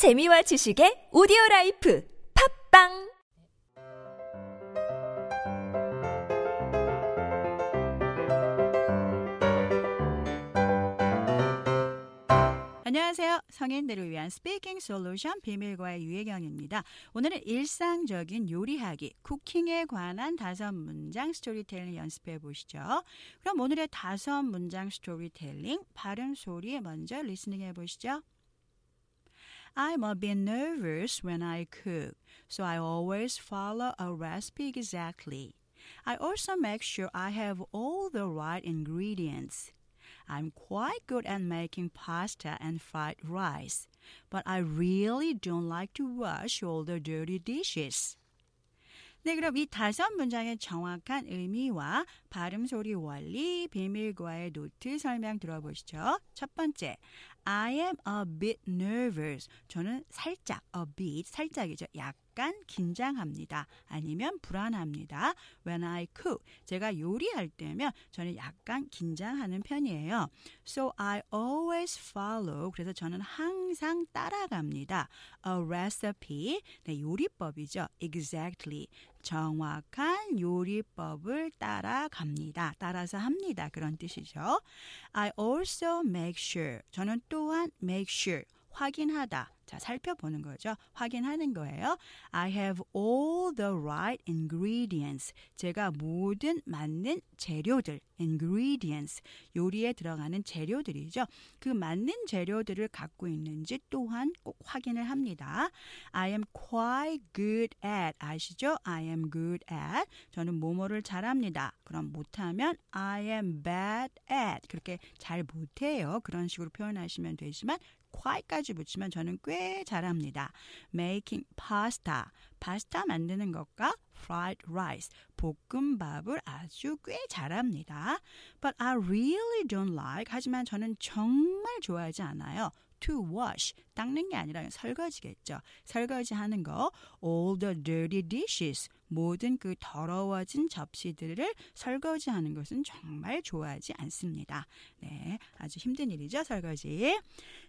재미와 지식의 오디오 life 팟빵 안녕하세요. 성인들을 위한 speaking solution 비밀과외 유혜경입니다. 오늘은 일상적인 요리하기, cooking에 관한 다섯 문장 스토리텔링 연습해 보시죠. 그럼 오늘의 다섯 문장 스토리텔링 발음 소리 먼저 listening 해 보시죠. I'm a bit nervous when I cook, so I always follow a recipe exactly. I also make sure I have all the right ingredients. I'm quite good at making pasta and fried rice, but I really don't like to wash all the dirty dishes. 네, 그럼 이 다섯 문장의 정확한 의미와 발음 소리 원리, 비밀과의 노트 설명 들어보시죠. 첫 번째, I am a bit nervous. 저는 살짝, a bit, 살짝이죠. 약 간 긴장합니다. 아니면 불안합니다. When I cook. 제가 요리할 때면 저는 약간 긴장하는 편이에요. So I always follow. 그래서 저는 항상 따라갑니다. A recipe. 네, 요리법이죠. Exactly. 정확한 요리법을 따라갑니다. 따라서 합니다. 그런 뜻이죠. I also make sure. 저는 또한 make sure. 확인하다. 자, 살펴보는 거죠. 확인하는 거예요. I have all the right ingredients. 제가 모든 맞는 재료들, ingredients, 요리에 들어가는 재료들이죠. 그 맞는 재료들을 갖고 있는지 또한 꼭 확인을 합니다. I am quite good at. 아시죠? I am good at. 저는 뭐뭐를 잘합니다. 그럼 못하면 I am bad at. 그렇게 잘 못해요. 그런 식으로 표현하시면 되지만 quite까지 붙이면 저는 꽤 잘합니다. making pasta, 파스타 만드는 것과 fried rice, 볶음밥을 아주 꽤 잘합니다. But I really don't like, 하지만 저는 정말 좋아하지 않아요. To wash, 닦는 게 아니라 설거지겠죠. 설거지 하는 거, all the dirty dishes, 모든 그 더러워진 접시들을 설거지하는 것은 정말 좋아하지 않습니다. 네, 아주 힘든 일이죠, 설거지.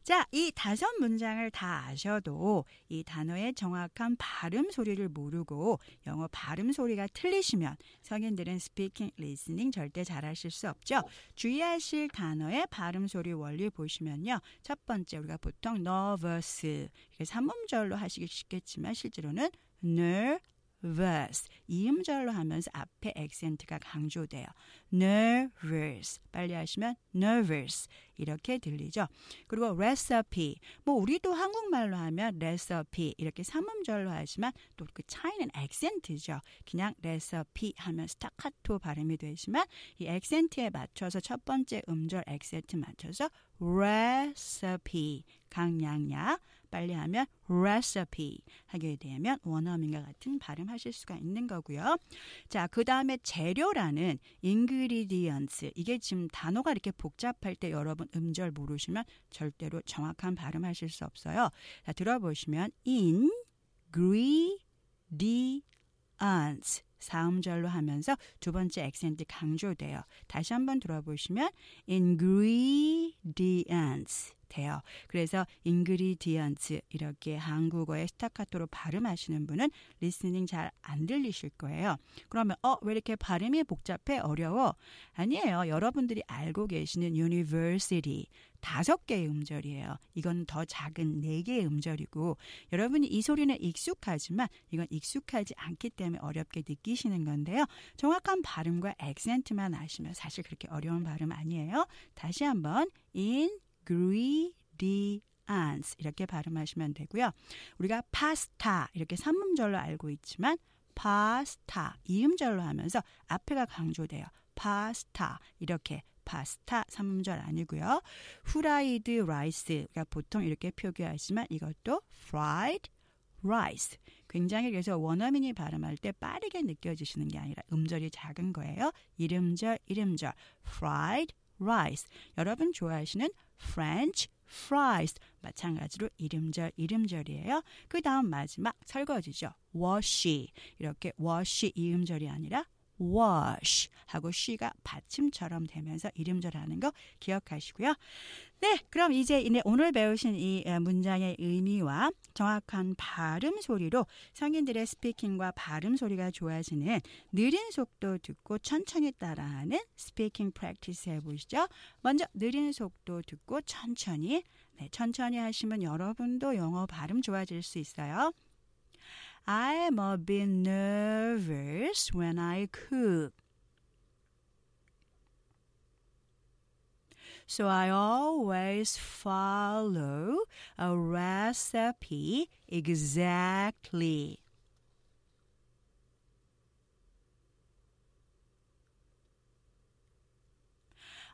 자, 이 다섯 문장을 다 아셔도 이 단어의 정확한 발음 소리를 모르고 영어 발음 소리가 틀리시면 성인들은 speaking, listening 절대 잘하실 수 없죠. 주의하실 단어의 발음 소리 원리 보시면요. 첫 번째 우리가 보통 nervous 이렇게 삼음절로 하시기 쉽겠지만 실제로는 nervous 이음절로 하면서 앞에 액센트가 강조돼요. nervous. 빨리 하시면 nervous. 이렇게 들리죠. 그리고 recipe. 뭐 우리도 한국말로 하면 recipe. 이렇게 삼음절로 하지만 또 그 차이는 액센트죠. 그냥 recipe 하면 스타카토 발음이 되지만 이 액센트에 맞춰서 첫 번째 음절 액센트 맞춰서 recipe. 강량야. 빨리 하면 recipe. 하게 되면 원어민과 같은 발음하실 수가 있는 거고 요. 자, 그 다음에 재료라는 ingredients 이게 지금 단어가 이렇게 복잡할 때 여러분 음절 모르시면 절대로 정확한 발음하실 수 없어요. 자, 들어보시면 ingredients 사음절로 하면서 두 번째 액센트 강조돼요. 다시 한번 들어보시면 ingredients 돼요. 그래서 인그리디언트 이렇게 한국어의 스타카토로 발음하시는 분은 리스닝 잘 안 들리실 거예요. 그러면 어 왜 이렇게 발음이 복잡해 어려워? 아니에요. 여러분들이 알고 계시는 university 다섯 개의 음절이에요. 이건 더 작은 네 개의 음절이고 여러분이 이 소리는 익숙하지만 이건 익숙하지 않기 때문에 어렵게 느끼시는 건데요. 정확한 발음과 액센트만 아시면 사실 그렇게 어려운 발음 아니에요. 다시 한번 ingredients 이렇게 발음하시면 되고요. 우리가 파스타 이렇게 삼음절로 알고 있지만 pasta 이음절로 하면서 앞에가 강조돼요. pasta 이렇게 파스타 삼음절 아니고요. fried rice가 보통 이렇게 표기하지만 이것도 fried rice. 굉장히 그래서 원어민이 발음할 때 빠르게 느껴지시는 게 아니라 음절이 작은 거예요. 일음절 일음절 fried rice. 여러분 좋아하시는 French fries 마찬가지로 일음절 일음절이에요. 그 다음 마지막 설거지죠. wash 이렇게 wash 이음절이 아니라 wash 하고 쉬가 받침처럼 되면서 일음절하는 거 기억하시고요. 네, 그럼 이제 오늘 배우신 이 문장의 의미와 정확한 발음 소리로 성인들의 speaking과 발음 소리가 좋아지는 느린 속도 듣고 천천히 따라하는 speaking practice 해보시죠. 먼저 느린 속도 듣고 천천히 네, 천천히 하시면 여러분도 영어 발음 좋아질 수 있어요. I'm a bit nervous when I cook. So I always follow a recipe exactly.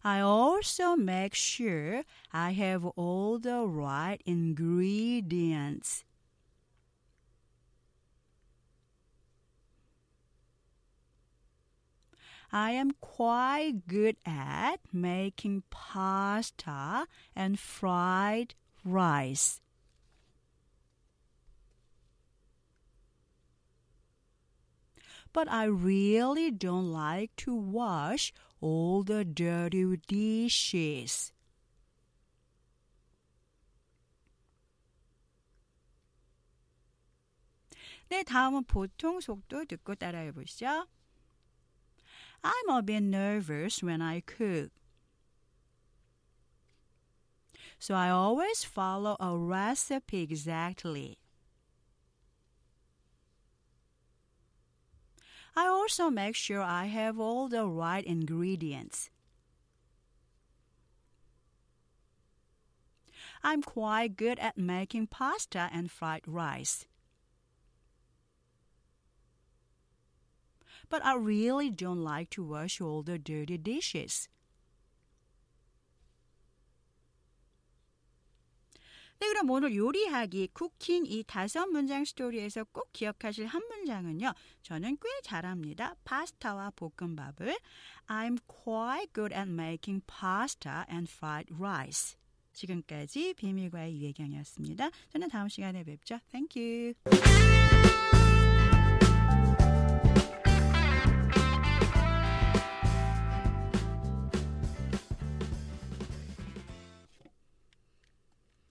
I also make sure I have all the right ingredients. I am quite good at making pasta and fried rice. But I really don't like to wash all the dirty dishes. 네, 다음은 보통 속도 듣고 따라해 보시죠. I'm a bit nervous when I cook. So I always follow a recipe exactly. I also make sure I have all the right ingredients. I'm quite good at making pasta and fried rice. But I really don't like to wash all the dirty dishes. 네, 그럼 오늘 요리하기, 쿠킹 이 다섯 문장 스토리에서 꼭 기억하실 한 문장은요. 저는 꽤 잘합니다. 파스타와 볶음밥을 I'm quite good at making pasta and fried rice. 지금까지 비밀과의 유혜경이었습니다. 저는 다음 시간에 뵙죠. Thank you.